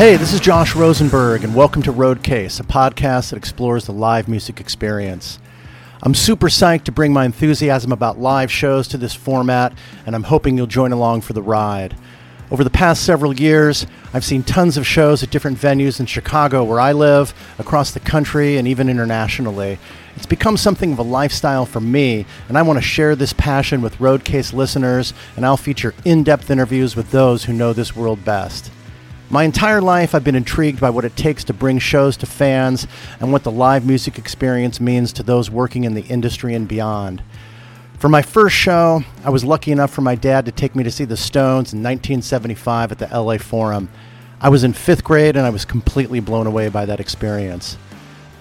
Hey, this is Josh Rosenberg, and welcome to Roadcase, a podcast that explores the live music experience. I'm super psyched to bring my enthusiasm about live shows to this format, and I'm hoping you'll join along for the ride. Over the past several years, I've seen tons of shows at different venues in Chicago, where I live, across the country, and even internationally. It's become something of a lifestyle for me, and I want to share this passion with Roadcase listeners, and I'll feature in depth interviews with those who know this world best. My entire life, I've been intrigued by what it takes to bring shows to fans and what the live music experience means to those working in the industry and beyond. For my first show, I was lucky enough for my dad to take me to see the Stones in 1975 at the LA Forum. I was in fifth grade and I was completely blown away by that experience.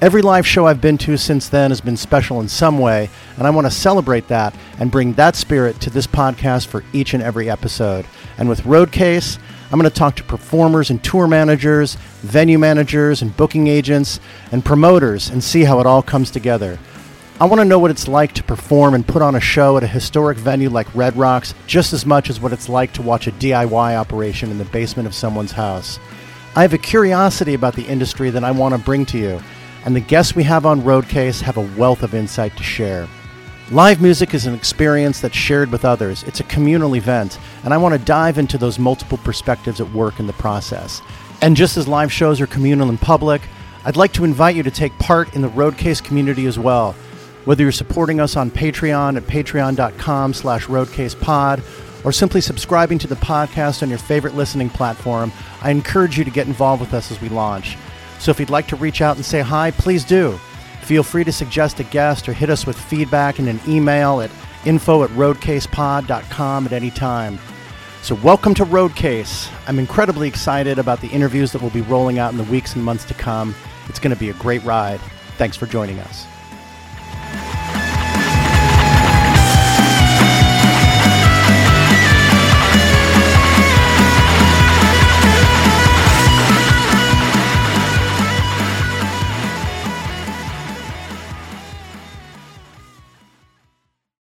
Every live show I've been to since then has been special in some way, and I want to celebrate that and bring that spirit to this podcast for each and every episode. And with Roadcase, I'm going to talk to performers and tour managers, venue managers and booking agents, and promoters and see how it all comes together. I want to know what it's like to perform and put on a show at a historic venue like Red Rocks just as much as what it's like to watch a DIY operation in the basement of someone's house. I have a curiosity about the industry that I want to bring to you and the guests we have on Roadcase have a wealth of insight to share. Live music is an experience that's shared with others. It's a communal event, and I want to dive into those multiple perspectives at work in the process. And just as live shows are communal and public, I'd like to invite you to take part in the Roadcase community as well. Whether you're supporting us on Patreon at patreon.com slash roadcasepod or simply subscribing to the podcast on your favorite listening platform, I encourage you to get involved with us as we launch. So if you'd like to reach out and say hi, please do. Feel free to suggest a guest or hit us with feedback in an email at info at roadcasepod.com at any time. So, welcome to Roadcase. I'm incredibly excited about the interviews that we'll be rolling out in the weeks and months to come. It's going to be a great ride. Thanks for joining us.